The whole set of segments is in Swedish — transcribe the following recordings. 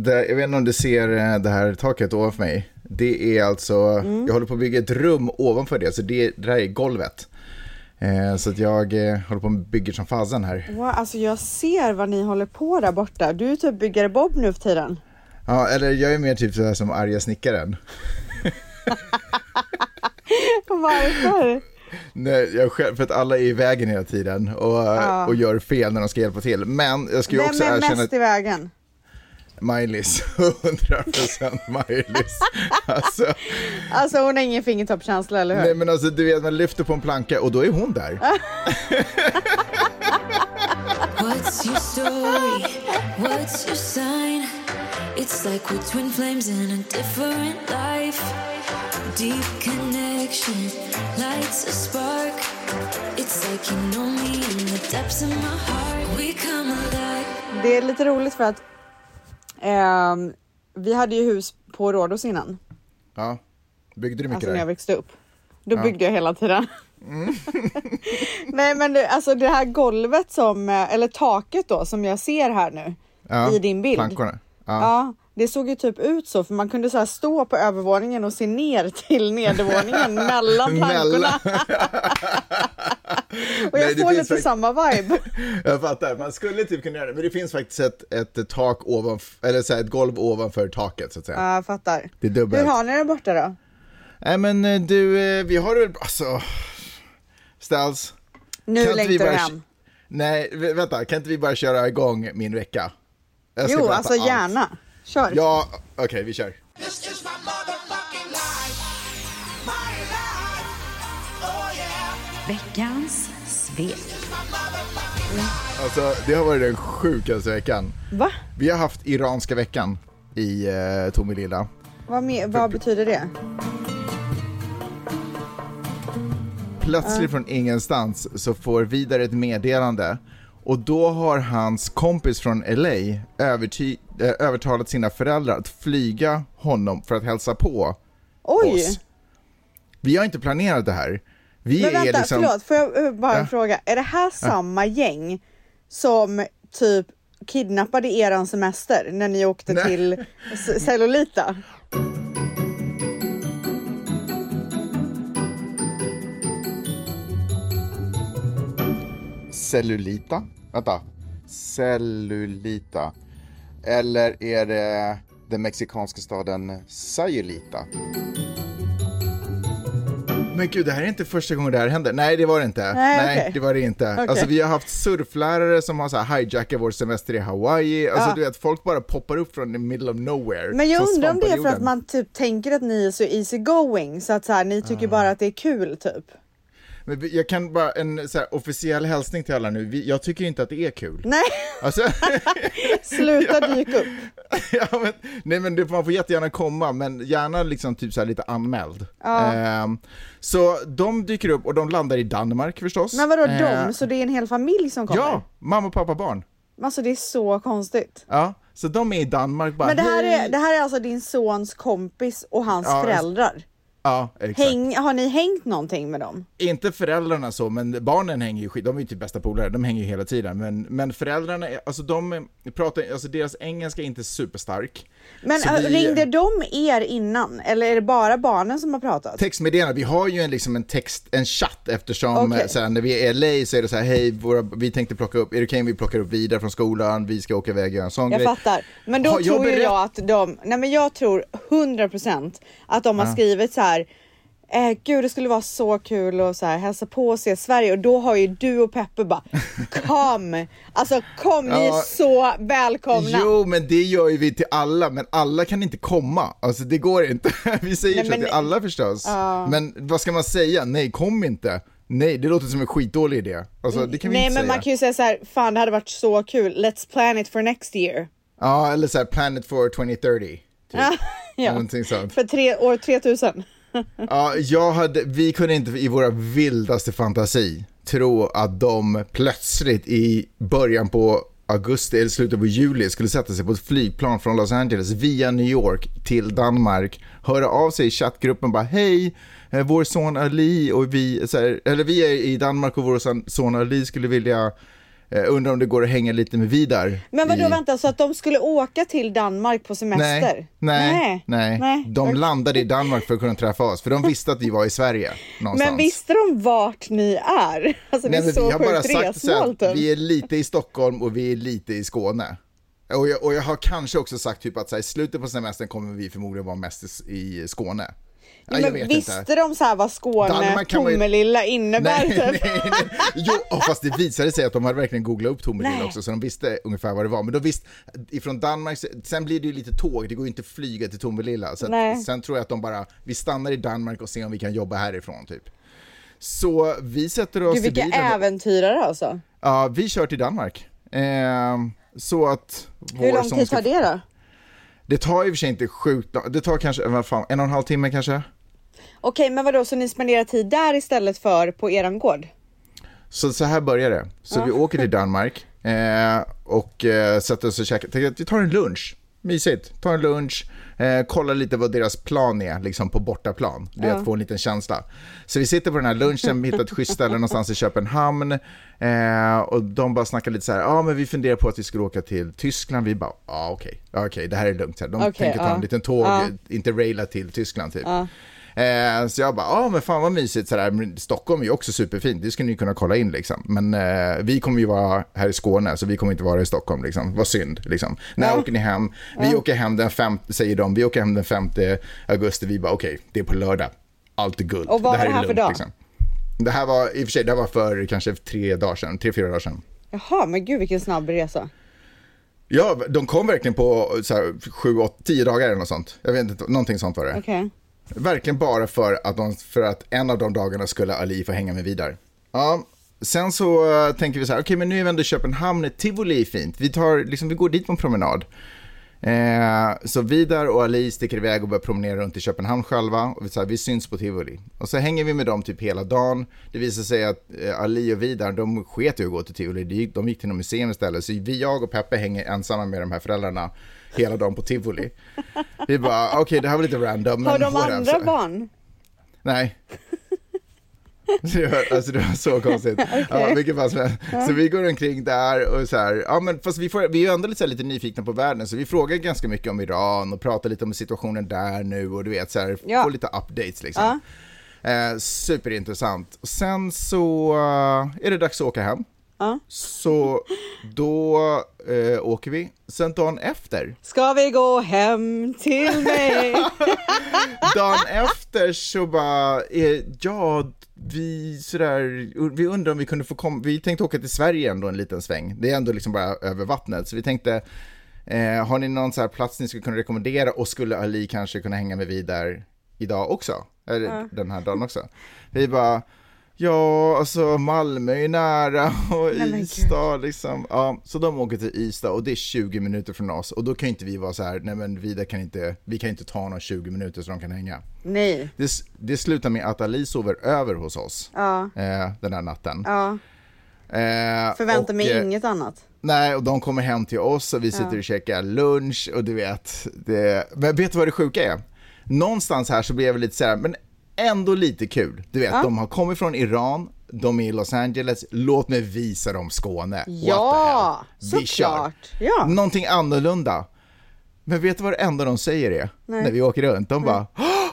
Det, jag vet inte om du ser eh, det här taket ovanför mig. Det är alltså, mm. jag håller på att bygga ett rum ovanför det, så det, det här är golvet. Eh, så att jag eh, håller på och bygger som fasen här. Wow, alltså jag ser vad ni håller på där borta. Du är typ byggare Bob nu för tiden. Ja, eller jag är mer typ så som arga snickaren. Varför? Nej, jag själv, för att alla är i vägen hela tiden och, ja. och gör fel när de ska hjälpa till. Men jag ska ju också erkänna... Vem är mest i vägen? Maj-Lis, 100% Maj-Lis. Alltså, alltså hon har ingen fingertoppskänsla, eller hur? Nej men alltså du vet, man lyfter på en planka och då är hon där. What's your story? What's your sign? It's like we're twin flames in a different life Deep connection lights a spark It's like you know me in the depths of my heart We come alive Det är lite roligt för att eh, vi hade ju hus på Rhodos innan. Ja. Byggde du mycket alltså, där? när jag växte upp. Då ja. byggde jag hela tiden. Mm. Nej men det, alltså det här golvet som, eh, eller taket då som jag ser här nu ja, i din bild. Plankorna. Ja. ja. det såg ju typ ut så för man kunde så stå på övervåningen och se ner till nedervåningen mellan plankorna. och jag Nej, får lite samma vibe. jag fattar, man skulle typ kunna göra det, men det finns faktiskt ett, ett tak ovanför, eller så här, ett golv ovanför taket så att säga. Ja, jag fattar. Det är dubbelt. Hur har ni det borta då? Nej men eh, du, eh, vi har det väl, alltså, Ställs. Nu längtar du hem. Nej, vänta, kan inte vi bara köra igång min vecka? Jo, alltså allt. gärna. Kör. Ja, okej, okay, vi kör. Veckans svep. Alltså, det har varit den sjukaste veckan. Va? Vi har haft iranska veckan i eh, Tomelilla. Vad, med, vad betyder det? Plötsligt uh. från ingenstans så får Vidar ett meddelande och då har hans kompis från LA överty- äh, övertalat sina föräldrar att flyga honom för att hälsa på Oj. oss. Vi har inte planerat det här. Vi Men vänta, är liksom... förlåt, får jag eh, bara ja. fråga, är det här samma ja. gäng som typ kidnappade eran semester när ni åkte Nej. till Cellulita? Cellulita? Vänta. Cellulita. Eller är det den mexikanska staden Sayulita? Men gud, det här är inte första gången det här händer. Nej, det var det inte. Nej, Nej okay. det var det inte. Okay. Alltså vi har haft surflärare som har så här hijackat vår semester i Hawaii. Alltså ja. du vet, folk bara poppar upp från the middle of nowhere. Men jag undrar om det är för att man typ tänker att ni är så easy going så att så här, ni tycker uh. bara att det är kul typ. Men jag kan bara, en så här, officiell hälsning till alla nu, jag tycker inte att det är kul. Nej, alltså, sluta dyka upp. ja, men, nej men det, man får jättegärna komma, men gärna liksom typ så lite anmäld. Ja. Eh, så de dyker upp och de landar i Danmark förstås. Men vadå eh, de? Så det är en hel familj som kommer? Ja, mamma, pappa, barn. Alltså det är så konstigt. Ja, så de är i Danmark bara, Men det här, är, det här är alltså din sons kompis och hans ja, föräldrar? Ja, exakt. Häng, har ni hängt någonting med dem? Inte föräldrarna så, men barnen hänger ju de är ju typ bästa polare, de hänger ju hela tiden. Men, men föräldrarna, alltså de pratar, alltså deras engelska är inte superstark. Men vi, ringde de er innan, eller är det bara barnen som har pratat? Textmeddelande, vi har ju en, liksom en text, en chatt eftersom okay. så här, när vi är i LA så är det så här, hej, våra, vi tänkte plocka upp, är det okej om vi plockar upp vidare från skolan, vi ska åka iväg och göra en sån jag grej. Jag fattar, men då har, tror jag, jag att de, nej men jag tror 100% att de har ja. skrivit så här Eh, gud det skulle vara så kul att så här, hälsa på och se Sverige och då har ju du och Peppe bara kom! Alltså kom, ni är så välkomna! Jo men det gör ju vi till alla, men alla kan inte komma. Alltså det går inte. vi säger Nej, så men, till alla förstås. Uh... Men vad ska man säga? Nej, kom inte. Nej, det låter som en skitdålig idé. Alltså, det kan vi Nej, inte men säga. man kan ju säga så här, fan det hade varit så kul, let's plan it for next year. Ja, eller så här, plan it for 2030. Typ. ja, Någonting sånt. för tre, år 3000 ja, jag hade, vi kunde inte i våra vildaste fantasi tro att de plötsligt i början på augusti eller slutet på juli skulle sätta sig på ett flygplan från Los Angeles via New York till Danmark, höra av sig i chattgruppen bara hej, eh, vår son Ali och vi, här, eller vi är i Danmark och vår son Ali skulle vilja Eh, undrar om det går att hänga lite med Vidar. Men vadå i... vänta, så att de skulle åka till Danmark på semester? Nej, nej, nej. nej. De landade i Danmark för att kunna träffa oss, för de visste att vi var i Sverige. Någonstans. Men visste de vart ni är? Alltså nej, det är så vi har bara sagt så resmål typ. vi är lite i Stockholm och vi är lite i Skåne. Och jag, och jag har kanske också sagt typ att så här, i slutet på semestern kommer vi förmodligen vara mest i Skåne. Ja, men visste inte. de så här vad Skåne, man ju- Tomelilla innebär? Nej, typ? nej, nej. Jo, fast det visade sig att de hade verkligen googlat upp Tomelilla också, så de visste ungefär vad det var. Men de visste, ifrån Danmark, sen blir det ju lite tåg, det går ju inte att flyga till Tomelilla. Så att, sen tror jag att de bara, vi stannar i Danmark och ser om vi kan jobba härifrån typ. Så vi sätter oss Gud i vilka bilen. äventyrare alltså. Ja, vi kör till Danmark. Ehm, så att Hur lång tid ska- tar det då? Det tar i och för sig inte sjukt det tar kanske, vad fan, en och en halv timme kanske? Okej, men vadå, så ni spenderar tid där istället för på eran gård? Så, så här börjar det. Så vi åker till Danmark eh, och eh, sätter oss och käkar. Tänkte att vi tar en lunch. Mysigt. Tar en lunch, eh, kollar lite vad deras plan är liksom på bortaplan. Det är att få en liten känsla. Så vi sitter på den här lunchen, vi hittar ett schysst ställe någonstans i Köpenhamn. Eh, och de bara snackar lite så här, ja ah, men vi funderar på att vi skulle åka till Tyskland. Vi bara, ja ah, okej, ja, okej, det här är lugnt. Här. De Okej, tänker ta ja. en liten tåg, Ja. interraila till Tyskland typ. Eh, så jag bara, ja men fan vad mysigt sådär. Stockholm är ju också superfint, det skulle ni kunna kolla in liksom. Men eh, vi kommer ju vara här i Skåne, så vi kommer inte vara i Stockholm liksom. Vad synd liksom. När åker ni hem? Vi åker hem den 5, säger de, vi åker hem den 5 augusti. Vi bara, okej, det är på lördag. Allt är guld. Och vad var här det är här för dag? Liksom. Det här var, i och för sig, det här var för kanske tre dagar sedan, tre, fyra dagar sedan. Jaha, men gud vilken snabb resa. Ja, de kom verkligen på så här, sju, åtta, tio dagar eller något sånt. Jag vet inte, någonting sånt var det. Okej. Verkligen bara för att, de, för att en av de dagarna skulle Ali få hänga med vidare. Ja, sen så eh, tänker vi så här, okej men nu är vi ändå i Köpenhamn, Tivoli är fint. Vi, tar, liksom, vi går dit på en promenad. Eh, så Vidar och Ali sticker iväg och börjar promenera runt i Köpenhamn själva. Och vi, så här, vi syns på Tivoli. Och så hänger vi med dem typ hela dagen. Det visar sig att eh, Ali och Vidar, de sket ju att gå till Tivoli. De gick, de gick till något museum istället. Så vi, jag och Peppe hänger ensamma med de här föräldrarna hela dagen på Tivoli. Vi bara, okej det här var lite random. Har de andra barn? Nej. Det var, alltså det var så konstigt. Ja, vilket fall som helst. Så vi går omkring där och så här, ja men fast vi, får, vi är ändå lite, här, lite nyfikna på världen så vi frågar ganska mycket om Iran och pratar lite om situationen där nu och du vet så här, Ja. får lite updates liksom. Eh, superintressant. Och sen så eh, är det dags att åka hem. Ja. Så då eh, åker vi. Sen dagen efter Ska vi gå hem till mig? dagen efter så bara, eh, ja, vi sådär, vi undrar om vi kunde få komma, vi tänkte åka till Sverige ändå en liten sväng. Det är ändå liksom bara över vattnet, så vi tänkte, eh, har ni någon så här plats ni skulle kunna rekommendera och skulle Ali kanske kunna hänga med vidare idag också? Eller den här dagen också? Vi bara, ja, alltså Malmö är nära och. Ystad liksom. Ja, så de åker till Ystad och det är 20 minuter från oss och då kan inte vi vara så här, nej men Vida kan inte, vi kan inte ta några 20 minuter så de kan hänga. Nej. Det, det slutar med att Ali sover över hos oss Ja. eh, den här natten. Ja. Eh, Förväntar mig eh, inget annat. Nej, och de kommer hem till oss och vi sitter och käkar lunch och du vet, det, men vet du vad det sjuka är? Någonstans här så blev jag lite så här, men ändå lite kul. Du vet, de har kommit från Iran, de är i Los Angeles, låt mig visa dem Skåne. Ja, såklart. Ja. Någonting annorlunda. Men vet du vad det enda de säger är? När vi åker runt, de bara, "Åh,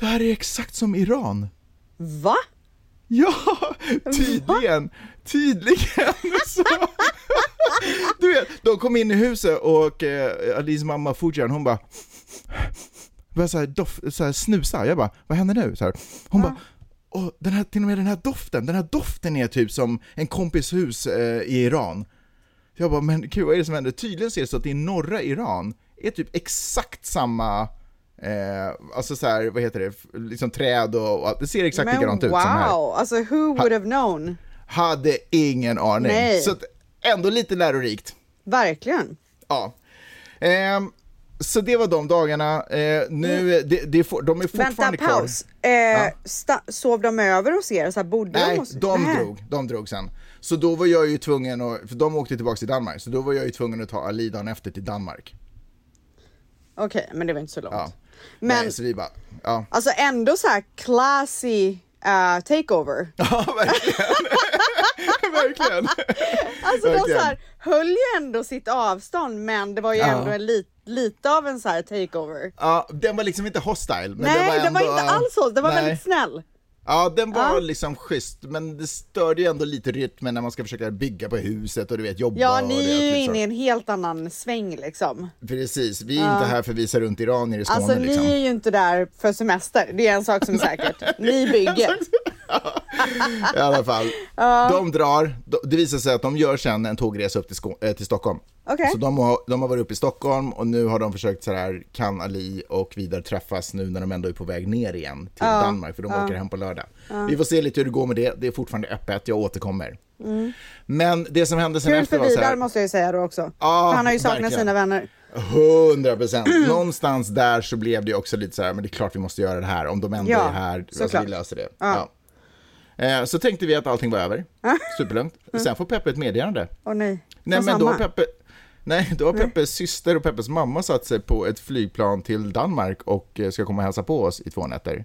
det här är exakt som Iran. Va? Ja, tydligen. Tydligen så. Du vet, de kom in i huset och eh, Alis mamma Fujian, hon bara började så här, dof, så här snusa. Jag bara, vad händer nu? Så här. Hon bara, och den här, till och med den här doften, den här doften är typ som en kompis hus eh, i Iran. Jag bara, men gud vad är det som händer? Tydligen ser det så att i norra Iran är typ exakt samma Eh, alltså så här, vad heter det, liksom träd och, och. Det ser exakt Men likadant ut wow, som här. alltså who would have known? Hade ingen aning. Nej. Så att, ändå lite lärorikt. Verkligen. Ja. Ehm, så det var de dagarna. Eh, nu, det är for, de är fortfarande Vänta, paus. Eh, sta- sov de över hos er? Så här, bodde de Nej, hos de Nej. drog, de drog sen. Så då var jag ju tvungen att, för de åkte tillbaka till Danmark, så då var jag ju tvungen att ta Ali dagen efter till Danmark. Okej, men det var inte så långt. Ja. Men Nej, så vi bara, ja. alltså ändå så här classy uh, takeover. Ja, verkligen. verkligen. Alltså de Verkligen. så här, höll ju ändå sitt avstånd men det var ju Ja. ändå en lit, lite av en så här takeover. Ja, den var liksom inte hostile. Men Nej, den var, det var ändå, inte alls så, det var nej. väldigt snäll. Ja, den var Ja. liksom schysst, men det störde ju ändå lite rytmen när man ska försöka bygga på huset och du vet jobba Ja, och ni det, är ju liksom. inne i en helt annan sväng liksom. Precis, vi är inte här för att visa runt iranier i Skåne Alltså liksom. ni är ju inte där för semester, det är en sak som är säkert. Ni bygger. I alla fall. De drar, det visar sig att de gör sen en tågresa upp till, Skå- eh, till Stockholm. Okej. Så de har, de har varit uppe i Stockholm och nu har de försökt så här, kan Ali och Vidar träffas nu när de ändå är på väg ner igen till Danmark för de åker hem på lördag. Vi får se lite hur det går med det, det är fortfarande öppet, jag återkommer. Men det som hände sen Kul efter var så Vidar här, måste jag ju säga då också. Ja, För han har ju saknat verkligen. sina vänner. 100 procent. Någonstans där så blev det också lite så här, men det är klart vi måste göra det här. Om de ändå Ja, är här, alltså vi löser det. Ja. Eh, Så tänkte vi att allting var över. Superlugnt. Sen får Peppe ett meddelande. Åh nej. Nej, men då. Peppe... Nej, då har Peppes syster och Peppes mamma satt sig på ett flygplan till Danmark och eh, ska komma och hälsa på oss i två nätter.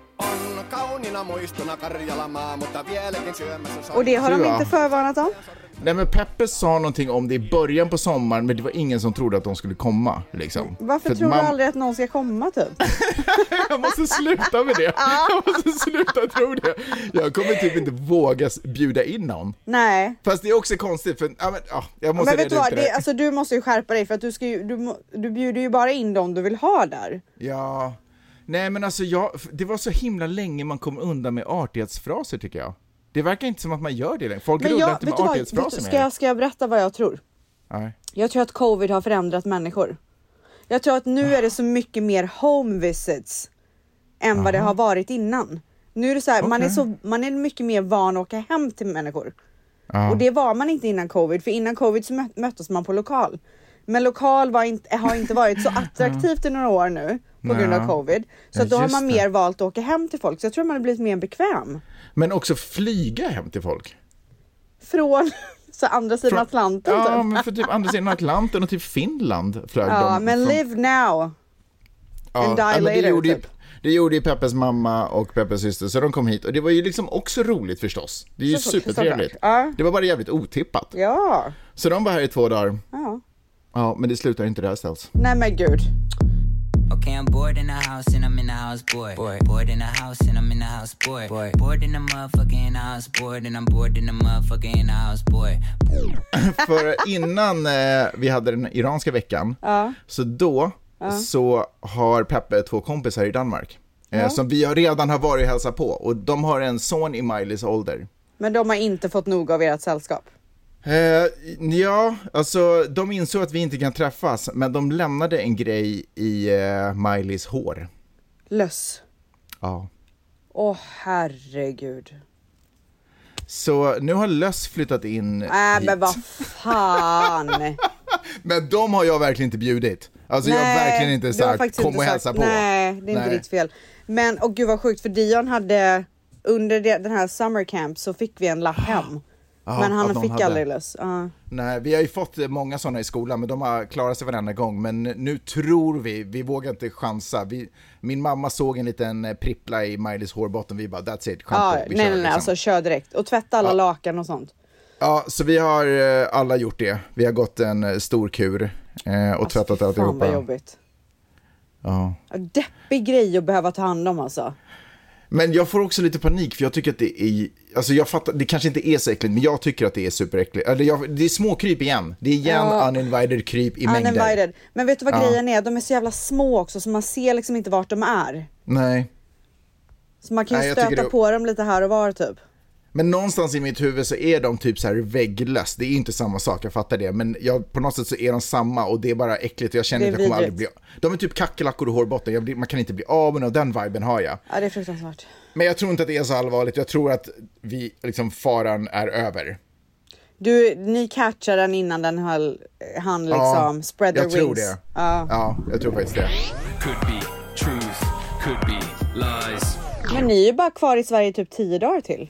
On kauniina muistona Karjalamaa, mutta vieläkin syömässä Och det har de inte förvarnat om. Nej, men Peppe sa någonting om det i början på sommaren, men det var ingen som trodde att de skulle komma. Liksom. Varför För tror man- du aldrig att någon ska komma typ? Jag måste sluta med det. Jag måste sluta tro det. Jag kommer typ inte våga bjuda in någon. Nej. Fast det är också konstigt, för ja, men, ja, jag måste Men vet du vad, det alltså, du måste ju skärpa dig för att du, ska ju, du, du bjuder ju bara in dem du vill ha där. Ja, nej men alltså jag, det var så himla länge man kom undan med artighetsfraser tycker jag. Det verkar inte som att man gör det längre. Folk Men jag, inte med artighetsfraser ska, jag, ska jag berätta vad jag tror? Nej. Jag tror att covid har förändrat människor. Jag tror att nu är det så mycket mer home visits än vad det har varit innan. Nu är det så här, man, är så, man är mycket mer van att åka hem till människor. Ja. Och det var man inte innan covid, för innan covid så mö- möttes man på lokal. Men lokal var inte, har inte varit så attraktivt i några år nu på grund av covid. Så Ja, då har man det. mer valt att åka hem till folk. Så jag tror man har blivit mer bekväm. Men också flyga hem till folk. Från så andra sidan Från- Atlanten Ja, typ. men för typ andra sidan Atlanten och typ Finland flög Ja, de. men från- live now. ja, and die ja, men det later, gjorde, ju, typ. det gjorde ju Peppes mamma och Peppes syster, så de kom hit. Och det var ju liksom också roligt förstås. Det är ju Såklart, supertrevligt. såklart. Ja. Det var bara jävligt otippat. Ja. Så de var här i två dagar. ja. Ja, men det slutar inte där ställs. Nej men gud. Okay, I'm bored in the house and I'm in the house bored. Bored, bored in the house and I'm in the house bored. Bored, bored in the motherfucker in the house bored and I'm bored in the motherfucker in the house bored. För innan eh, vi hade den iranska veckan, så då så har Peppe två kompisar i Danmark. Eh, Som vi har redan har varit och hälsat på. Och de har en son i Miley's ålder. Men de har inte fått nog av ert sällskap. Eh, ja, alltså de insåg att vi inte kan träffas, men de lämnade en grej i eh, Mileys hår. Löss. Ja. Åh herregud. Så nu har Löss flyttat in Äh hit. men vad fan. Men de har jag verkligen inte bjudit. Alltså jag har verkligen inte sagt kom inte och hälsa på. Nej, det är inte Nej. ditt fel. Men och gud vad sjukt för Dion hade under den här summer camp så fick vi en lapp hem. Ja, men han fick hade. aldrig löss. Ja. Nej, vi har ju fått många sådana i skolan, men de har klarat sig varenda gång. Men nu tror vi, vi vågar inte chansa. Vi, min mamma såg en liten eh, prippla i Miley's hårbotten, vi bara that's it, Ja, skämt vi nej kör, nej liksom. alltså kör direkt. Och tvätta alla Ja. lakan och sånt. Ja, så vi har eh, alla gjort det. Vi har gått en eh, stor kur eh, och tvättat Alltså, Fan vad alltihopa. jobbigt. Ja. Ja, Deppig grej att behöva ta hand om alltså. Men jag får också lite panik för jag tycker att det är, alltså jag fattar, det kanske inte är så äckligt, men jag tycker att det är superäckligt. Eller jag, det är småkryp igen. Det är igen Ja. uninvited kryp i mängder. Uninvited. Men vet du vad Ja. grejen är? De är så jävla små också så man ser liksom inte vart de är. Nej. Så man kan ju Nej, stöta det- på dem lite här och var typ. Men någonstans i mitt huvud så är de typ så här vägglöss. Det är inte samma sak, jag fattar det. Men jag, på något sätt så är de samma och det är bara äckligt och jag känner att jag kommer aldrig bli... De är typ kackerlackor och hårbotten, jag blir, man kan inte bli av med och den viben har jag. Ja, det är fruktansvärt. Men jag tror inte att det är så allvarligt, jag tror att vi, liksom faran är över. Du, ni catchade den innan den höll, han liksom spread the jag tror wings. det. Ja. ja, jag tror faktiskt det. Could be truth, could be lies. Men ni är ju bara kvar i Sverige typ tio dagar till.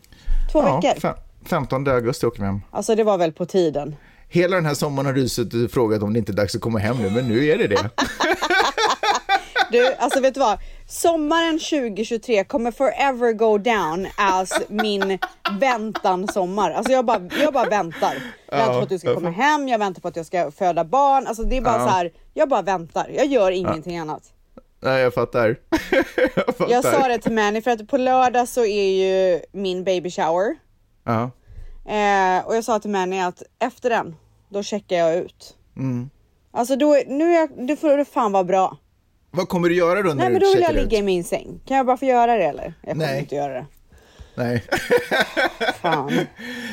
Två Ja, veckor. fem, 15 augusti åker vi hem. Alltså det var väl på tiden. Hela den här sommaren har du suttit och frågat om det inte är dags att komma hem nu, men nu är det det. Du, alltså vet du vad? Sommaren 2023 kommer forever go down as min väntan-sommar. Alltså jag bara, jag bara väntar. Jag väntar på att du ska komma hem, jag väntar på att jag ska föda barn. Alltså det är bara så här, jag bara väntar. Jag gör ingenting annat. Nej, jag fattar. jag fattar. Jag sa det till Manny för att på lördag så är ju min baby shower. Ja. Eh, och jag sa till Manny att efter den, då checkar jag ut. Mm. Alltså då, är- nu är jag, det får det fan vara bra. Vad kommer du göra då när Nej du men då vill jag checkar ligga i ut? min säng. Kan jag bara få göra det eller? Jag kommer Nej. inte göra det. Nej.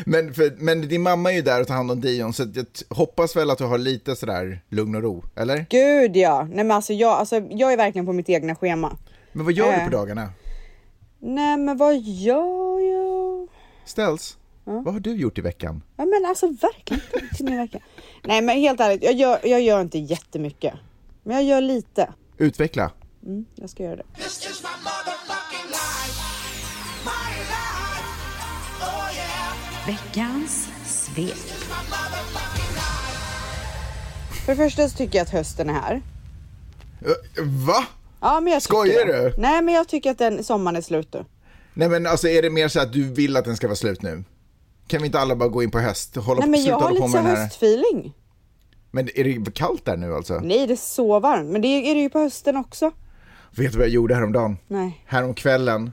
Men, för, men din mamma är ju där och tar hand om Dion, så jag hoppas väl att du har lite sådär lugn och ro, eller? Gud ja. Nej men alltså jag, alltså jag är verkligen på mitt egna schema. Men vad gör du Eh. på dagarna? Nej men vad gör jag? Ställs, vad har du gjort i veckan? Ja men alltså verkligen inte. Nej men helt ärligt, jag gör, jag gör inte jättemycket. Men jag gör lite. Utveckla. Mm, jag ska göra det. Veckans svep. För det första så tycker jag att hösten är här. Va? Ja men jag tycker Skojar det. du? Nej men jag tycker att den sommaren är slut nu. Nej men alltså är det mer så att du vill att den ska vara slut nu? Kan vi inte alla bara gå in på höst? Hålla Nej men jag har lite så här... höstfeeling. Men är det kallt där nu alltså? Nej det är så varmt. Men det är det ju på hösten också. Vet du vad jag gjorde häromdagen? Nej. Häromkvällen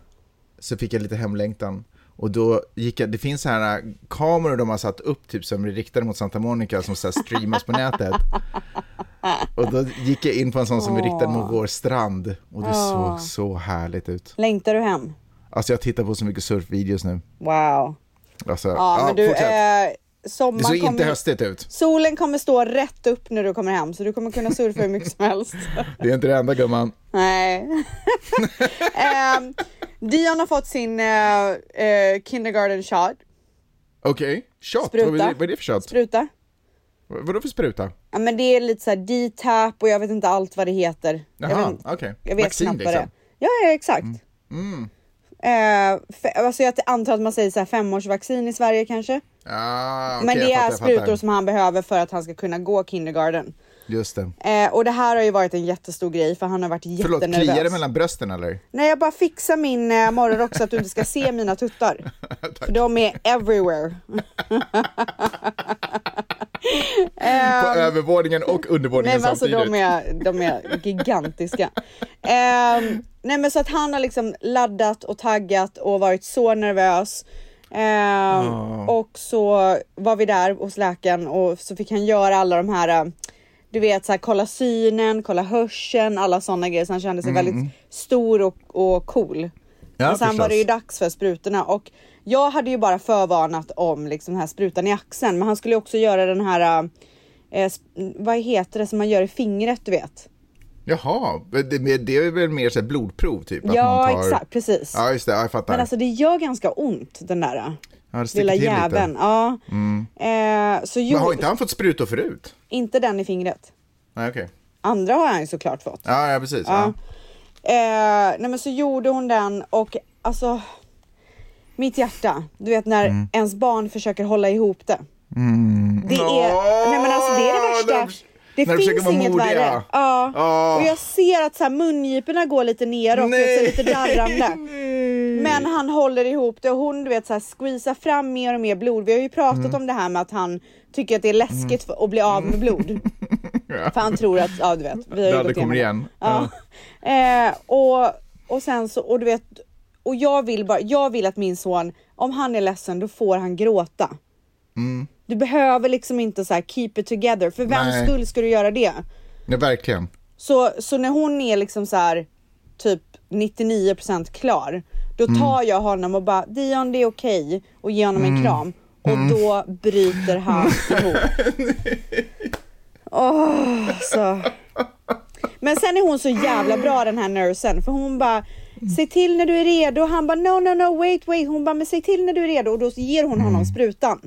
så fick jag lite hemlängtan. Och då gick jag, det finns så här äh, kameror de har satt upp typ som är riktade mot Santa Monica som så streamas på nätet. Och då gick jag in på en sån som är riktad mot vår strand och det såg så härligt ut. Längtar du hem? Alltså jag tittar på så mycket surfvideos nu. Wow. Alltså, Ja, ja, men du, fortsätt. eh, det sommaren såg inte kommer... höstigt ut. Solen kommer stå rätt upp när du kommer hem så du kommer kunna surfa hur mycket som helst. Det är inte det enda gumman. Nej. Ehm, Dion har fått sin eh, eh, kindergarten shot. Okej, shot, Spruta. vad är, det, vad är det för shot? Spruta. Vad- Vadå för spruta? Ja men det är lite såhär D-tap och jag vet inte allt vad det heter. Jaha, okej. jag vet Vaccin, knappt vad det är. liksom. Ja, ja exakt. Mm. Eh, fe- alltså jag antar att man säger så här femårsvaccin i Sverige kanske. Ah, okej, men det är sprutor fattar. som han behöver för att han ska kunna gå kindergarten. Just det. Eh, och det här har ju varit en jättestor grej för han har varit Förlåt, jättenervös. kliar det mellan brösten eller? Nej jag bara fixar min eh, morgonrock så att du inte ska se mina tuttar. för de är everywhere. På övervåningen och Ehm, Nej undervåningen men alltså samtidigt. de är, de är gigantiska. Ehm, nej men så att han har liksom laddat och taggat och varit så nervös. Ehm, Och så var vi där hos läkaren och så fick han göra alla de här, eh, du vet så här, kolla synen, kolla hörseln, alla sådana grejer. Så han kände sig väldigt stor och, och cool. Mm, Ja, och sen förstås. var det ju dags för sprutorna och jag hade ju bara förvarnat om liksom den här sprutan i axeln men han skulle också göra den här eh, sp- vad heter det som man gör i fingret du vet? Jaha, det, det är väl mer så blodprov typ? ja tar... exakt, precis. Ja, just det, ja, jag fattar. men alltså det gör ganska ont den där eh, ja, det lilla jäveln. Lite. Mm. Ja. Eh, så jo, Men har inte han fått sprutor förut? inte den i fingret. Nej, okej. Andra har han ju såklart fått. Ja, ja, precis. Ja. Ja. Eh, nej men så gjorde hon den och alltså mitt hjärta, du vet när Mm. ens barn försöker hålla ihop det. Det är, nej men alltså det är det värsta. när de- Det när finns inget modiga. värre. Ja. Åh. Och jag ser att så här, mungiporna går lite neråt, Nej. Lite darrande. Men han håller ihop det och hon du vet så här, squeezar fram mer och mer blod. Vi har ju pratat Mm. om det här med att han tycker att det är läskigt för, att bli av med blod. För han tror att, ja du vet. Vi har Det kommer igen. Ja. Eh, och, och sen så, och du vet, och jag vill bara, jag vill att min son, om han är ledsen då får han gråta. Mm. Du behöver liksom inte så här keep it together, för Nej. skull ska du göra det? Ja, verkligen. Så, så när hon är liksom så här typ 99% klar, Då tar jag honom och bara Dion det är okej och ger honom en kram och då bryter han ihop. Åh, så. Men sen är hon så jävla bra den här nursen för hon bara Säg till när du är redo. Han bara no no no wait wait. Hon bara men säg till när du är redo och då ger hon honom sprutan.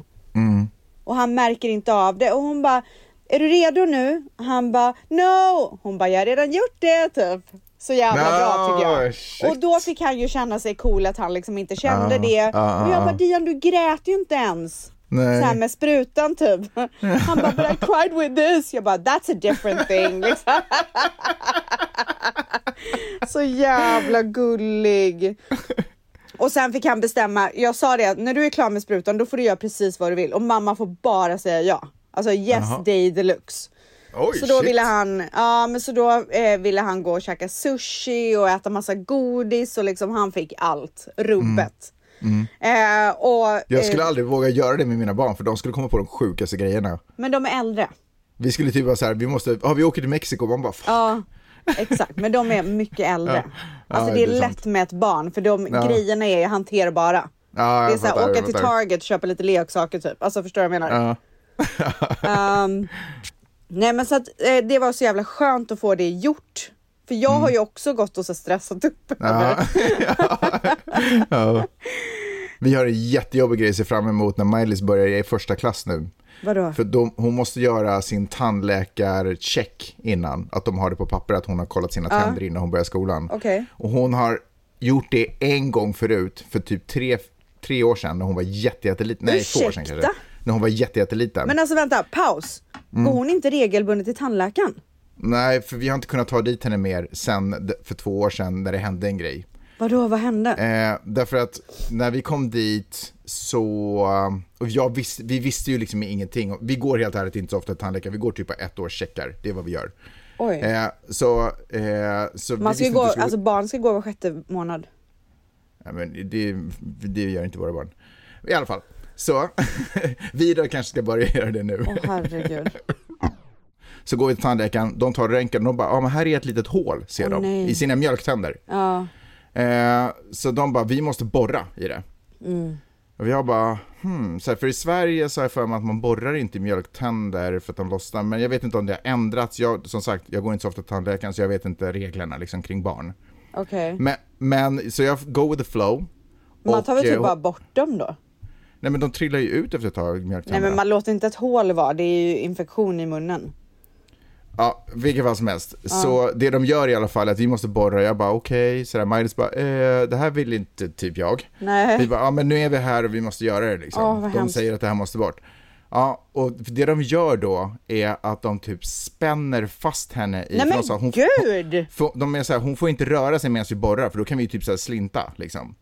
Och han märker inte av det och hon bara är du redo nu? Han bara no. Hon bara jag har redan gjort det typ. Så jävla No, bra tycker jag. shit. Och då fick han ju känna sig cool att han liksom inte kände Ja, det. ja, och jag ja. bara Dion du grät ju inte ens. Nej. Så här med sprutan typ. Han bara but I cried with this. Jag bara that's a different thing. Liksom. Så jävla gullig. Och sen fick han bestämma, jag sa det att när du är klar med sprutan då får du göra precis vad du vill och mamma får bara säga ja. Alltså yes Jaha. day deluxe. Oj, Så då shit. ville han, ja men så då eh, ville han gå och käka sushi och äta massa godis och liksom han fick allt, rubbet. Eh, och, Mm. Jag skulle eh, aldrig våga göra det med mina barn för de skulle komma på de sjukaste grejerna. men de är äldre. Vi skulle typ vara så här, vi måste, ja vi åker till Mexiko, man bara fan. Ja, exakt. Men de är mycket äldre. Ja. Alltså Ja, det är, det är lätt med ett barn för de Ja. grejerna är hanterbara. Ja, det är såhär, fattar, åka till. Target och köpa lite leksaker typ. Alltså förstår du vad jag menar? Ehm, nej men så att eh, det var så jävla skönt att få det gjort. För jag Mm. har ju också gått och så stressat upp Ja. ja. Vi har en jättejobbig grej att se fram emot när Miley's börjar i första klass nu. Vadå? För de, hon måste göra sin tandläkarcheck innan, att de har det på papper att hon har kollat sina tänder innan hon börjar skolan. Okej. Och hon har gjort det en gång förut, för typ tre, tre år sedan när hon var jätte, jätteliten. Nej, två år sedan Ursäkta? kanske. När hon var jätte, jätteliten. Men alltså vänta, paus. Mm. Går hon inte regelbundet till tandläkaren? Nej, för vi har inte kunnat ta dit henne mer sen för två år sedan när det hände en grej. Vadå, vad hände? Eh, därför att när vi kom dit så, och jag visste, vi visste ju liksom ingenting. Vi går helt ärligt inte så ofta till tandläkaren, vi går typ på ett års checkar, det är vad vi gör. Oj. Eh, så, eh, så Man ska gå, så- alltså barn ska gå var sjätte månad. Ja, men det, det gör inte våra barn. I alla fall, så vi då kanske ska börja göra det nu. Åh herregud. Så går vi till tandläkaren, de tar röntgen och de bara, ja men här är ett litet hål, ser Åh, de, nej. i sina mjölktänder. Ja. Eh, så de bara, vi måste borra i det. Mm. Och jag bara, hmm, så här, för i Sverige så har jag för mig att man borrar inte i mjölktänder för att de lossnar, men jag vet inte om det har ändrats. Jag, som sagt, jag går inte så ofta till tandläkaren så jag vet inte reglerna liksom, kring barn. Okej. Men, men, så jag go with the flow. Man tar väl typ eh, bara bort dem då? Nej men de trillar ju ut efter ett tag, Nej mjölktänderna. men man låter inte ett hål vara, det är ju infektion i munnen. Ja, vilket fall som helst. Så det de gör i alla fall är att vi måste borra. Jag bara okej, sådär. Miley bara, eh, det här vill inte typ jag. Nej. Vi bara, ja men nu är vi här och vi måste göra det liksom. Vad de hemskt. säger att det här måste bort. Ja, och det de gör då är att de typ spänner fast henne i... Nej men hon, gud! Får- De är så här, hon får inte röra sig medan vi borrar för då kan vi ju typ så här slinta liksom.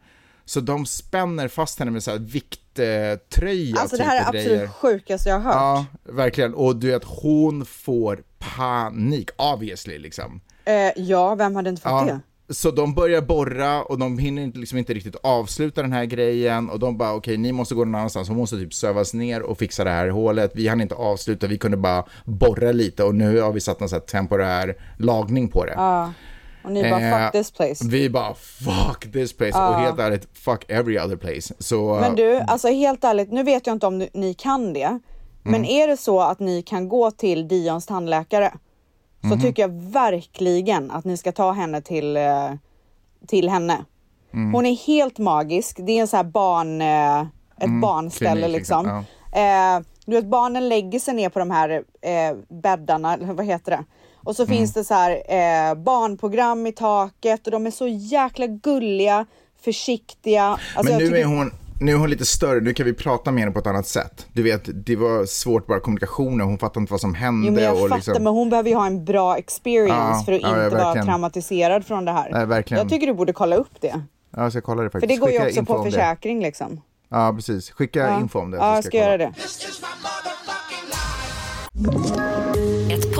Så de spänner fast henne med så här vikttröja Alltså typ, det här är och absolut grejer. sjukaste jag har hört. Ja, verkligen. Och du vet, hon får panik, obviously liksom. Eh, ja, vem hade inte fått Ja, det? så de börjar borra och de hinner inte, liksom inte riktigt avsluta den här grejen och de bara okej, ni måste gå någon annanstans, hon måste typ sövas ner och fixa det här hålet. Vi hann inte avsluta, vi kunde bara borra lite och nu har vi satt någon så här temporär lagning på det. Ja. Och ni bara Eh, fuck this place. Vi bara fuck this place och helt ärligt fuck every other place. Så Men du, alltså helt ärligt, nu vet jag inte om ni kan det. Men Mm. är det så att ni kan gå till Dions tandläkare så Mhm. tycker jag verkligen att ni ska ta henne till, eh, till henne. Mm. Hon är helt magisk. Det är en så här barn, eh, ett barnställe Mm, klinik, liksom. liksom, Eh, du vet barnen lägger sig ner på de här eh, bäddarna, eller vad heter det? Och så Mm. finns det så här eh, barnprogram i taket och de är så jäkla gulliga, försiktiga. Alltså Men nu tycker- är hon nu är hon lite större, nu kan vi prata med henne på ett annat sätt. Du vet, det var svårt bara kommunikationen, hon fattade inte vad som hände. Jo men jag och fattar liksom, men hon behöver ju ha en bra experience Ja, för att ja, ja, inte vara traumatiserad från det här. Nej, verkligen. Jag tycker du borde kolla upp det. Ja, jag ska kolla det För faktiskt. det går ju Skicka också info på det. försäkring liksom. Ja, precis. Skicka Ja, info om det. ja jag ska jag göra kolla. det.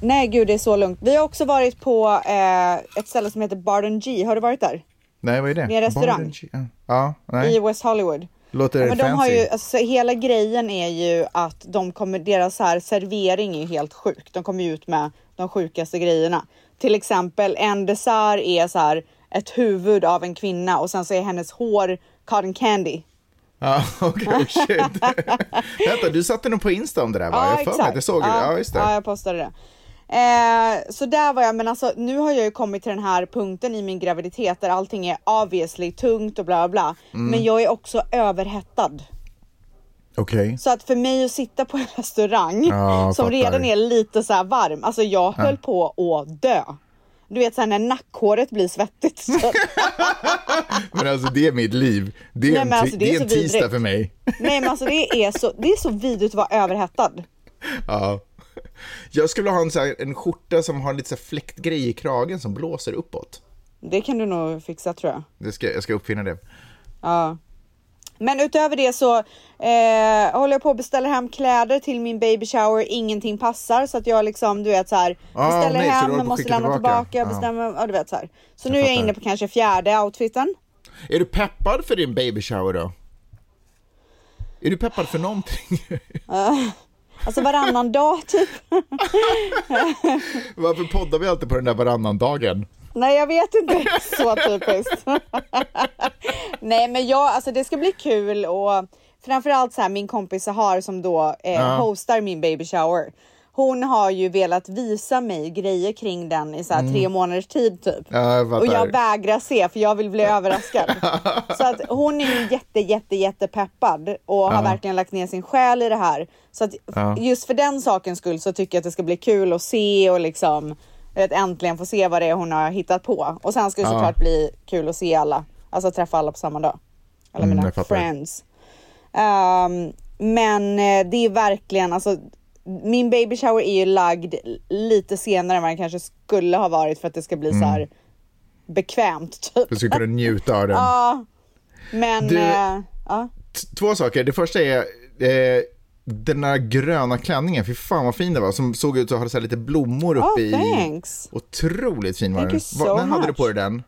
Nej gud det är så lugnt. Vi har också varit på eh, ett ställe som heter Barden G. Har du varit där? Nej, vad är det? Det är en restaurang. Ja, nej. I West Hollywood. Låter Ja, men de har fancy. ju, alltså, hela grejen är ju att de kommer, deras här servering är helt sjuk. De kommer ut med de sjukaste grejerna. Till exempel en dessert är så här ett huvud av en kvinna och sen så är hennes hår cotton candy. Ja, okej, shit. Vänta, du satte nog på Insta om det där va? jag har för mig att jag såg det. Ja, just det. Ja, jag postade det. Eh, så där var jag, men alltså nu har jag ju kommit till den här punkten i min graviditet där allting är obviously tungt och bla bla. Mm. Men jag är också överhettad. Okej. Så att för mig att sitta på en restaurang Ja, som redan är lite så varm, alltså jag höll på att dö. Du vet såhär när nackhåret blir svettigt. Men alltså det är mitt liv. Det är Nej, en, alltså, det är en tisdag vidrigt. för mig. nej men alltså det är så, det är så vidrigt att vara överhettad. Ja. Jag skulle ha en, så här, en skjorta som har lite så här fläktgrej i kragen som blåser uppåt. Det kan du nog fixa tror jag. Det ska, jag ska uppfinna det. Ja. Men utöver det så eh, håller jag på att beställa hem kläder till min baby shower. Ingenting passar så att jag liksom du vet så här Ah, beställer nej, så du hem men måste lämna tillbaka. tillbaka. Ah. bestämmer, ja, du vet så här. Så Jag nu är jag fattar. inne på kanske fjärde outfiten. Är du peppad för din baby shower då? Är du peppad för någonting? Alltså varannan dag typ. Varför poddar vi alltid på den där varannan dagen? Nej jag vet inte, så typiskt. Nej men jag, alltså det ska bli kul och framförallt så här min kompis Sahar som då eh, Ja. hostar min baby shower. Hon har ju velat visa mig grejer kring den i så Mm. tre månaders tid typ. Ja, jag. Och jag vägrar se för jag vill bli överraskad. Så att hon är ju jätte, jätte, jätte peppad och har Ja. verkligen lagt ner sin själ i det här. Så att Ja. just för den sakens skull så tycker jag att det ska bli kul att se och liksom att äntligen få se vad det är hon har hittat på. Och sen ska det såklart bli kul att se alla, alltså träffa alla på samma dag. Alla Mm, mina friends. Ehm, men eh, det är verkligen, alltså min baby shower är ju lagd lite senare än vad den kanske skulle ha varit för att det ska bli Mm. så här bekvämt typ. Du ska kunna njuta av den. Ja, men Du- eh, ja. Två saker. Det första är eh, den där gröna klänningen. Fy fan vad fin det var. Som såg ut att ha så lite blommor uppe Oh, i. thanks. Otroligt fin var den. so När hade du much. på dig den?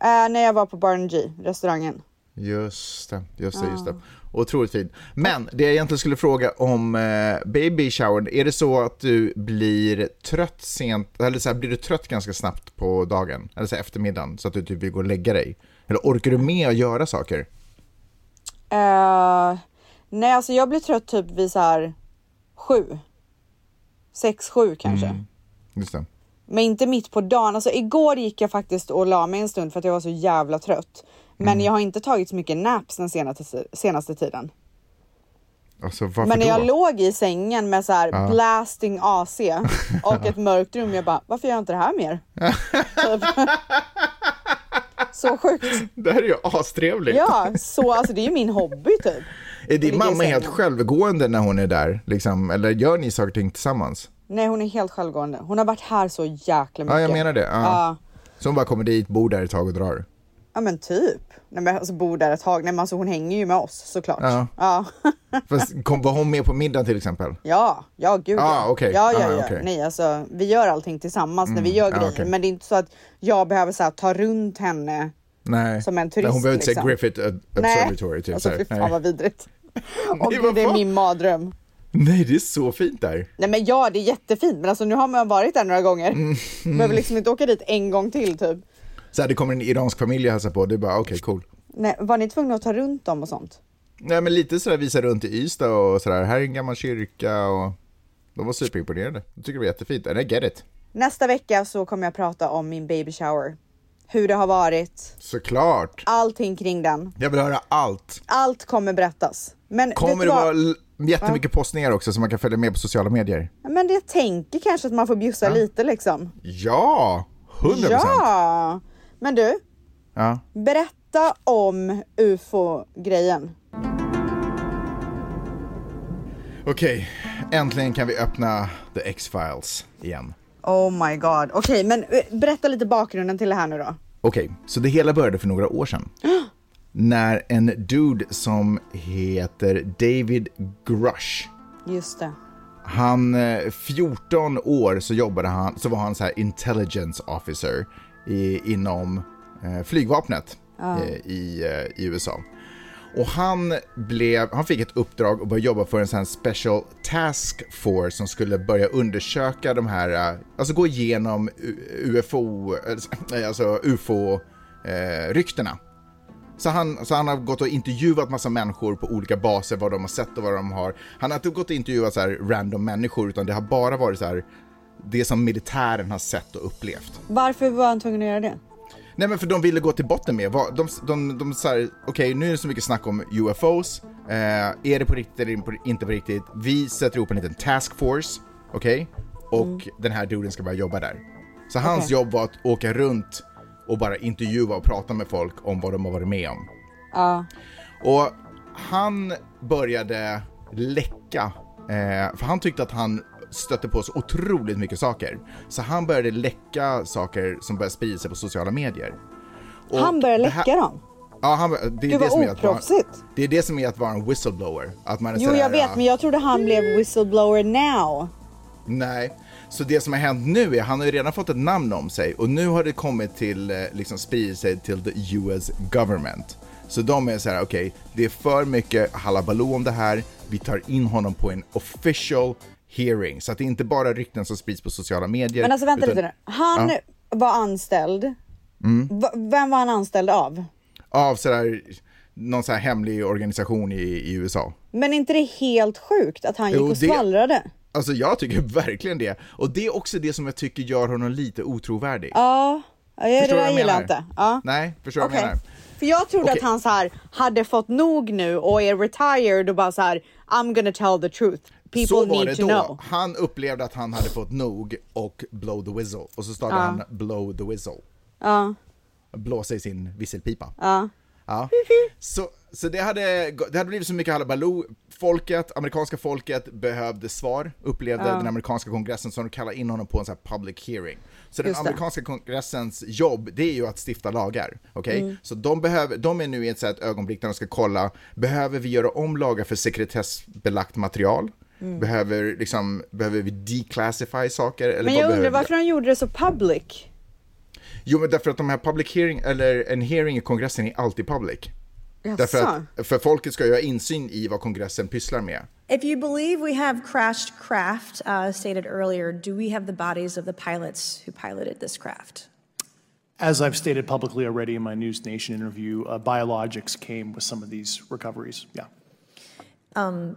Eh, när jag var på Barn G, restaurangen. Just det, just det, just det. Otroligt fin. Men det jag egentligen skulle fråga om eh, baby showern, är det så att du blir trött sent, eller så här, blir du trött ganska snabbt på dagen? Eller så här, eftermiddagen, så att du typ vill gå och lägga dig? Eller orkar du med att göra saker? Eh, nej, alltså jag blir trött typ vid så här sju. Sex, sju kanske. Mm. Just det. Men inte mitt på dagen. Alltså igår gick jag faktiskt och la mig en stund för att jag var så jävla trött. Men Mm. jag har inte tagit så mycket naps den senaste, senaste tiden. Alltså Men när då? jag låg i sängen med så här Ja. blasting AC och ett mörkt rum, jag bara, varför gör jag inte det här mer? så sjukt. Det här är ju astrevligt. Ja, så alltså det är ju min hobby typ. Är din mamma helt självgående när hon är där? Liksom? Eller gör ni saker och ting tillsammans? Nej, hon är helt självgående. Hon har varit här så jäkla mycket. Ja, jag menar det. Ja. Ja. Så hon bara kommer dit, bor där ett tag och drar? Ja men typ. Nej men alltså bor där ett tag. Nej men alltså hon hänger ju med oss såklart. Ja. Ja. Fast kom, var hon med på middagen till exempel? Ja, ja gud Ah, okej. Ja, ja, Ah, ja. okej. Nej alltså vi gör allting tillsammans när vi Mm, gör ah, grejer. okej. Men det är inte så att jag behöver så här, ta runt henne. Nej. Som en Nej, turist, Hon behöver inte liksom. säga Griffith Ob- Observatory. Typ, alltså fy fan Nej. vad vidrigt. Och Nej, det är min mardröm. Nej, det är så fint där. Nej men ja, det är jättefint. Men alltså nu har man varit där några gånger. Mm. Behöver liksom inte åka dit en gång till typ. Så här, det kommer en iransk familj och hälsar på, det är bara okej, cool. Nej, var ni tvungna att ta runt dem och sånt? Nej, men lite sådär visa runt i Ystad och sådär, här är en gammal kyrka och de var superimponerade. De tycker det var jättefint, and I get it. Nästa vecka så kommer jag prata om min baby shower. Hur det har varit, Såklart. allting kring den. Jag vill höra allt. Allt kommer berättas. Men Kommer du det vara jättemycket postningar också så man kan följa med på sociala medier? Men jag tänker kanske att man får bjussa lite liksom. Ja, 100%. Ja! Men du, Ja. berätta om ufo-grejen. Okej, äntligen kan vi öppna The X-Files igen. Oh my god. Okej, men eh, berätta lite bakgrunden till det här nu då. Okej, så det hela började för några år sedan. när en dude som heter David Grush, Just det. han, eh, 14 år så jobbade han, så var han så här intelligence officer i, inom eh, flygvapnet Ja. eh, i, eh, i USA. Och han, blev, han fick ett uppdrag att börja jobba för en sån special task force som skulle börja undersöka de här, eh, alltså gå igenom UFO, alltså UFO-ryktena. Så han, så han har gått och intervjuat massa människor på olika baser, vad de har sett och vad de har. Han har inte gått och intervjuat så här random människor, utan det har bara varit så här, det som militären har sett och upplevt. Varför var han tvungen att göra det? Nej men för de ville gå till botten med, vad- de, de, de sa okej nu är det så mycket snack om UFOs, eh, är det på riktigt eller inte på riktigt? Vi sätter ihop en liten task force, okej? Och den här duden ska börja jobba där. Så hans jobb var att åka runt och bara intervjua och prata med folk om vad de har varit med om. Ja. Och han började läcka, eh, för han tyckte att han stötte på så otroligt mycket saker. Så han började läcka saker som började sprida sig på sociala medier. Och Han började här- läcka dem? Ja, han, det, är Gud, det, vad som är att vara, det är det som är att vara en whistleblower. Att man är Jo, jag vet, ja, men jag trodde han blev whistleblower now. Nej, så det som har hänt nu är han har ju redan fått ett namn om sig och nu har det kommit till, eh, liksom spridit sig till the US government. Så de är så här, okej, det är för mycket halabaloo om det här, vi tar in honom på en official hearing. Så att det är inte bara rykten som sprids på sociala medier. Men alltså vänta utan- lite nu. Han Ja. var anställd. Mm. Vem var han anställd av? Av sådär, någon så här hemlig organisation i, i USA. Men är inte det helt sjukt att han Jo, gick och skvallrade? Alltså jag tycker verkligen det. Och det är också det som jag tycker gör honom lite otrovärdig. Ja, ja det Förstår vad där jag gillar jag inte. Ja. Nej, förstår du vad Okej. jag menar? För jag trodde Okej. att han så här hade fått nog nu och är retired och bara så här I'm gonna tell the truth. People så var det då. know. Han upplevde att han hade fått nog och blow the whistle. Och så startade Ja. han blow the whistle. Ja, Blåsa i sin visselpipa. ja. Ja. Så, så det, hade, det hade blivit så mycket halabaloo. Folket, amerikanska folket behövde svar, upplevde Ja. den amerikanska kongressen som kallade in honom på en sån här public hearing. Så den Just det. amerikanska kongressens jobb, det är ju att stifta lagar. Okej? Mm. Så de, behöver, de är nu i ett, så här, ett ögonblick där de ska kolla, behöver vi göra om lagar för sekretessbelagt material? Mm. Behöver, liksom, behöver vi declassify saker? Eller Men vad jag undrar varför han gjorde det så public. Jo, men därför att de här public hearing, eller en hearing i kongressen är alltid public. Därför Jaså? att, för folket ska ju ha insyn i vad kongressen pysslar med. If you believe we have crashed craft, uh, stated earlier, do we have the bodies of the pilots who piloted this craft? As I've stated publicly already in my News Nation interview, uh, biologics came with some of these recoveries. Yeah. Um,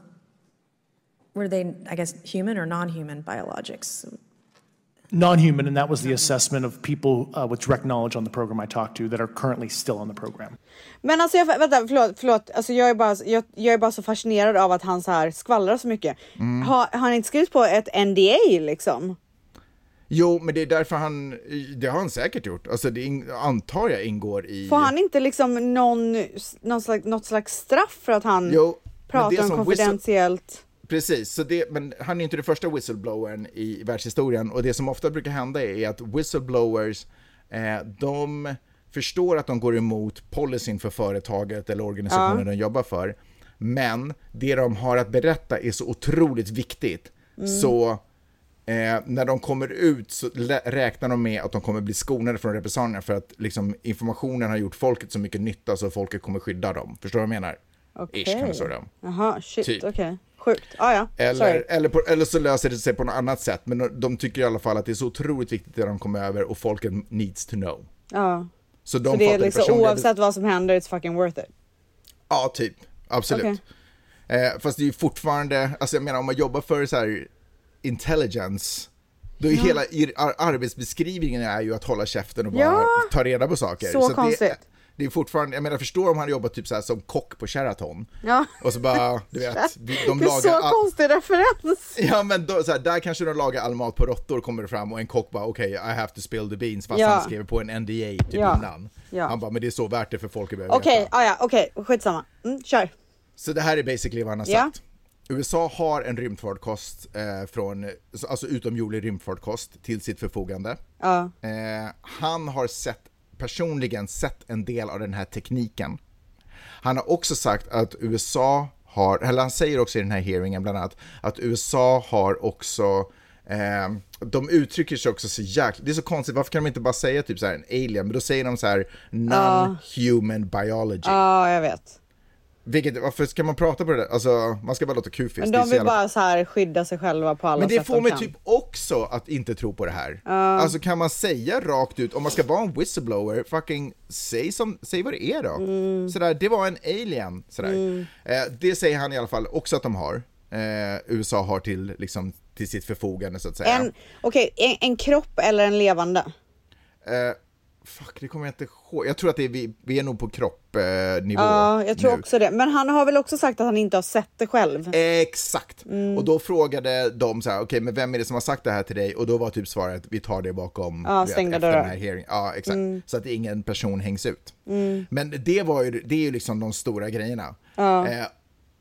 were they, I guess, human or non human biologics? Non human, and that was the assessment of people uh, with direct knowledge on the program I talked to that are currently still on the program. Men alltså jag, vänta, förlåt, förlåt. Alltså jag, är bara, jag, jag är bara så fascinerad av att han så här skvallrar så mycket. Mm. Har, har han inte skrivit på ett NDA liksom? Jo, men det är därför han, det har han säkert gjort. Alltså det in, antar jag ingår i... Får han inte liksom någon, någon slags, något slags straff för att han Jo, pratar om konfidentiellt? Precis, så det, men han är inte den första whistleblowern i världshistorien och det som ofta brukar hända är att whistleblowers, eh, de förstår att de går emot policyn för företaget eller organisationen Ja. de jobbar för, men det de har att berätta är så otroligt viktigt, Mm. så eh, när de kommer ut så räknar de med att de kommer bli skonade från repressalierna för att liksom, informationen har gjort folket så mycket nytta så folket kommer skydda dem. Förstår du vad jag menar? Okej. Ish, kan man säga. Jaha, shit, Typ. okej. Sjukt. Ah, ja, Eller, eller, på, eller så löser det sig på något annat sätt, men de, tycker i alla fall att det är så otroligt viktigt att de kommer över och folket needs to know. Ja. Så de Så det är liksom personliga oavsett vad som händer, it's fucking worth it. Ja, typ. Absolut. Okej. Eh, fast det är ju fortfarande, alltså jag menar om man jobbar för så här intelligence, då är Ja. hela ar- arbetsbeskrivningen är ju att hålla käften och bara Ja. ta reda på saker. Så att konstigt. Det, det är fortfarande, jag menar förstår om han jobbat typ så som kock på Sheraton. Ja. Och så bara, du vet, de det är lagar så all- konstig referens. Ja men då, så här, där kanske de lagar all mat på råttor kommer det fram och en kock bara okej, I have to spill the beans fast Ja. han skriver på en NDA typ Ja. innan. Ja. Han bara, men det är så värt det för folk att behöva Okej, veta. ah, ja, okej, skitsamma. Mm, kör. Så det här är basically vad han har sagt. USA har en rymdfarkost eh, från, alltså utomjordlig rymdfarkost till sitt förfogande. Ja. Eh, han har sett, personligen sett en del av den här tekniken. Han har också sagt att USA har, eller han säger också i den här hearingen bland annat, att USA har också Eh, de uttrycker sig också så jäkla, det är så konstigt, varför kan de inte bara säga typ så här en alien, men då säger de så här non-human biology. Ja, jag vet. Vilket, varför ska man prata på det där? Alltså, man ska bara låta kufiskt. Men de vill jävla- bara så här skydda sig själva på alla Men det sätt får de mig kan. typ också att inte tro på det här. Ja. Alltså kan man säga rakt ut, om man ska vara en whistleblower, fucking säg, som, säg vad det är då. Mm. Sådär, det var en alien. Sådär. Eh, det säger han i alla fall också att de har. Eh, USA har till, liksom, till sitt förfogande så att säga. Okej, en, en kropp eller en levande? Eh, fuck, det kommer jag inte ihåg. Jag tror att det är, vi, vi är nog på kroppnivå eh, nivå Ja, jag tror nu. också det. Men han har väl också sagt att han inte har sett det själv? Exakt! Mm. Och då frågade de så här, okej men vem är det som har sagt det här till dig? Och då var typ svaret, vi tar det bakom Ja, vet, stängda dörrar. hearing. Ja, exakt. Mm. Så att ingen person hängs ut. Mm. Men det, var ju, det är ju liksom de stora grejerna. Ja. Eh,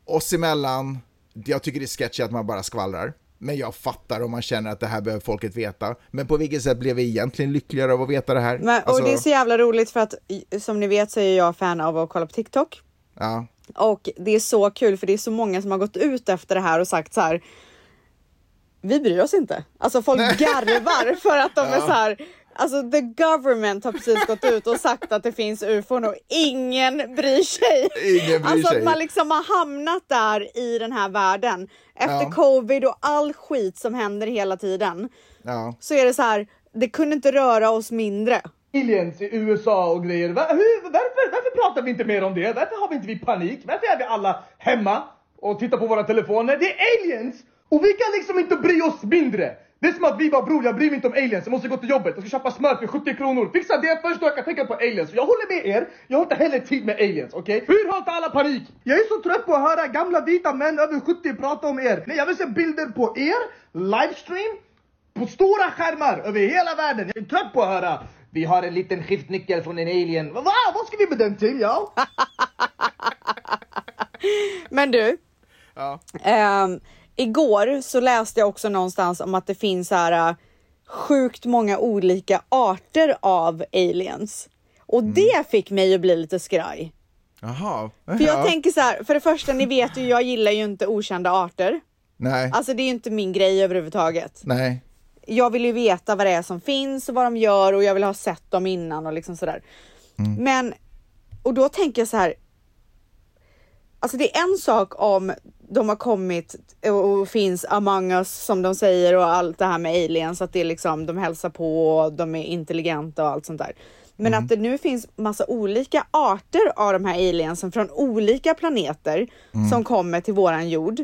oss emellan, jag tycker det är sketchy att man bara skvallrar. Men jag fattar om man känner att det här behöver folket veta. Men på vilket sätt blev vi egentligen lyckligare av att veta det här? Men, och Alltså, det är så jävla roligt för att som ni vet så är jag fan av att kolla på TikTok. ja. Och det är så kul för det är så många som har gått ut efter det här och sagt så här. Vi bryr oss inte. Alltså folk garvar för att de är Ja. så här. Alltså the government har precis gått ut och sagt att det finns ufon och ingen bryr sig. Ingen bryr alltså sig. att man liksom har hamnat där i den här världen. Efter Ja. covid och all skit som händer hela tiden. Ja. Så är det så här. Det kunde inte röra oss mindre. aliens i USA och grejer. Va, hur, varför, varför pratar vi inte mer om det? Varför har vi inte vi panik? Varför är vi alla hemma och tittar på våra telefoner? Det är aliens! Och vi kan liksom inte bry oss mindre. Det är som att vi bara bror, jag bryr mig inte om aliens, jag måste gå till jobbet, jag ska köpa smör för 70 kronor. Fixa det först då jag kan tänka på aliens. Jag håller med er, jag har inte heller tid med aliens, okej? Hur har inte alla panik? Jag är så trött på att höra gamla vita män över 70 prata om er. Nej, jag vill se bilder på er, livestream, på stora skärmar över hela världen. Jag är trött på att höra vi har en liten skiftnyckel från en alien. Va? Vad ska vi med den till? Ja? Men du. Ja. Ehm, igår så läste jag också någonstans om att det finns så här äh, sjukt många olika arter av aliens. Och Mm. det fick mig att bli lite skraj. Jaha. För jag Ja. tänker så här, för det första, ni vet ju, jag gillar ju inte okända arter. Nej. Alltså det är ju inte min grej överhuvudtaget. Nej. Jag vill ju veta vad det är som finns och vad de gör och jag vill ha sett dem innan och liksom sådär. Mm. Men, och då tänker jag så här. Alltså det är en sak om de har kommit och, finns among us som de säger och allt det här med aliens, att det är liksom de hälsar på och de är intelligenta och allt sånt där. Men att det nu finns massa olika arter av de här aliensen från olika planeter Mm. som kommer till våran jord.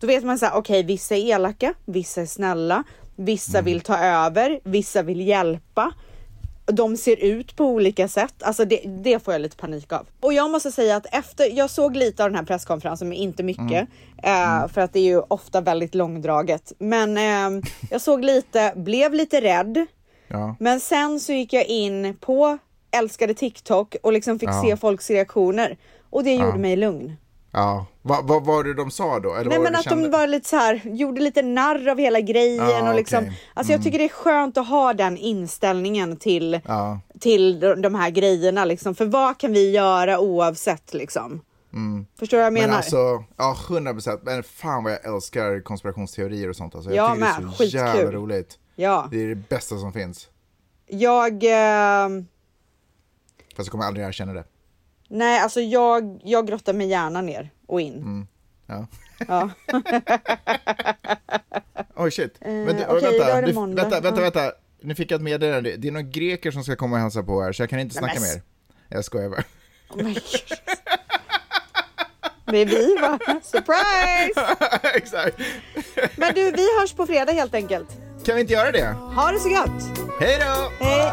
Då vet man så här, okej, vissa är elaka, vissa är snälla, vissa vill ta över, vissa vill hjälpa. De ser ut på olika sätt. Alltså det, det får jag lite panik av. Och jag måste säga att efter, jag såg lite av den här presskonferensen, men inte mycket. Eh, för att det är ju ofta väldigt långdraget. Men eh, jag såg lite, blev lite rädd. Ja. Men sen så gick jag in på älskade TikTok och liksom fick Ja. se folks reaktioner. Och det gjorde Ja. mig lugn. Ja. Vad var det de sa då? Eller Nej men att kände? de var lite så här, gjorde lite narr av hela grejen Ja, och liksom. okej. Alltså jag tycker det är skönt att ha den inställningen till, Ja. till de här grejerna liksom. För vad kan vi göra oavsett liksom? Mm. Förstår du vad jag menar? Men alltså, ja 100 procent. Men fan vad jag älskar konspirationsteorier och sånt. Alltså, jag Jag tycker det är med. så Skitkul. jävla roligt. Ja. Det är det bästa som finns. Jag, eh, Fast jag kommer aldrig erkänna det. Nej alltså jag, jag grottar mig gärna ner och in. Mm. Ja. Ja. Oj shit. Men Eh, vänta, det du, måndag. vänta, vänta, vänta. Nu fick jag ett meddelande. Det är några greker som ska komma och hälsa på här, så jag kan inte Nej, snacka men- mer. Jag skojar bara. Oh. Det är vi va? Surprise! Exakt. Men du, vi hörs på fredag helt enkelt. Kan vi inte göra det? Ha det så gött! Hej då! Hej!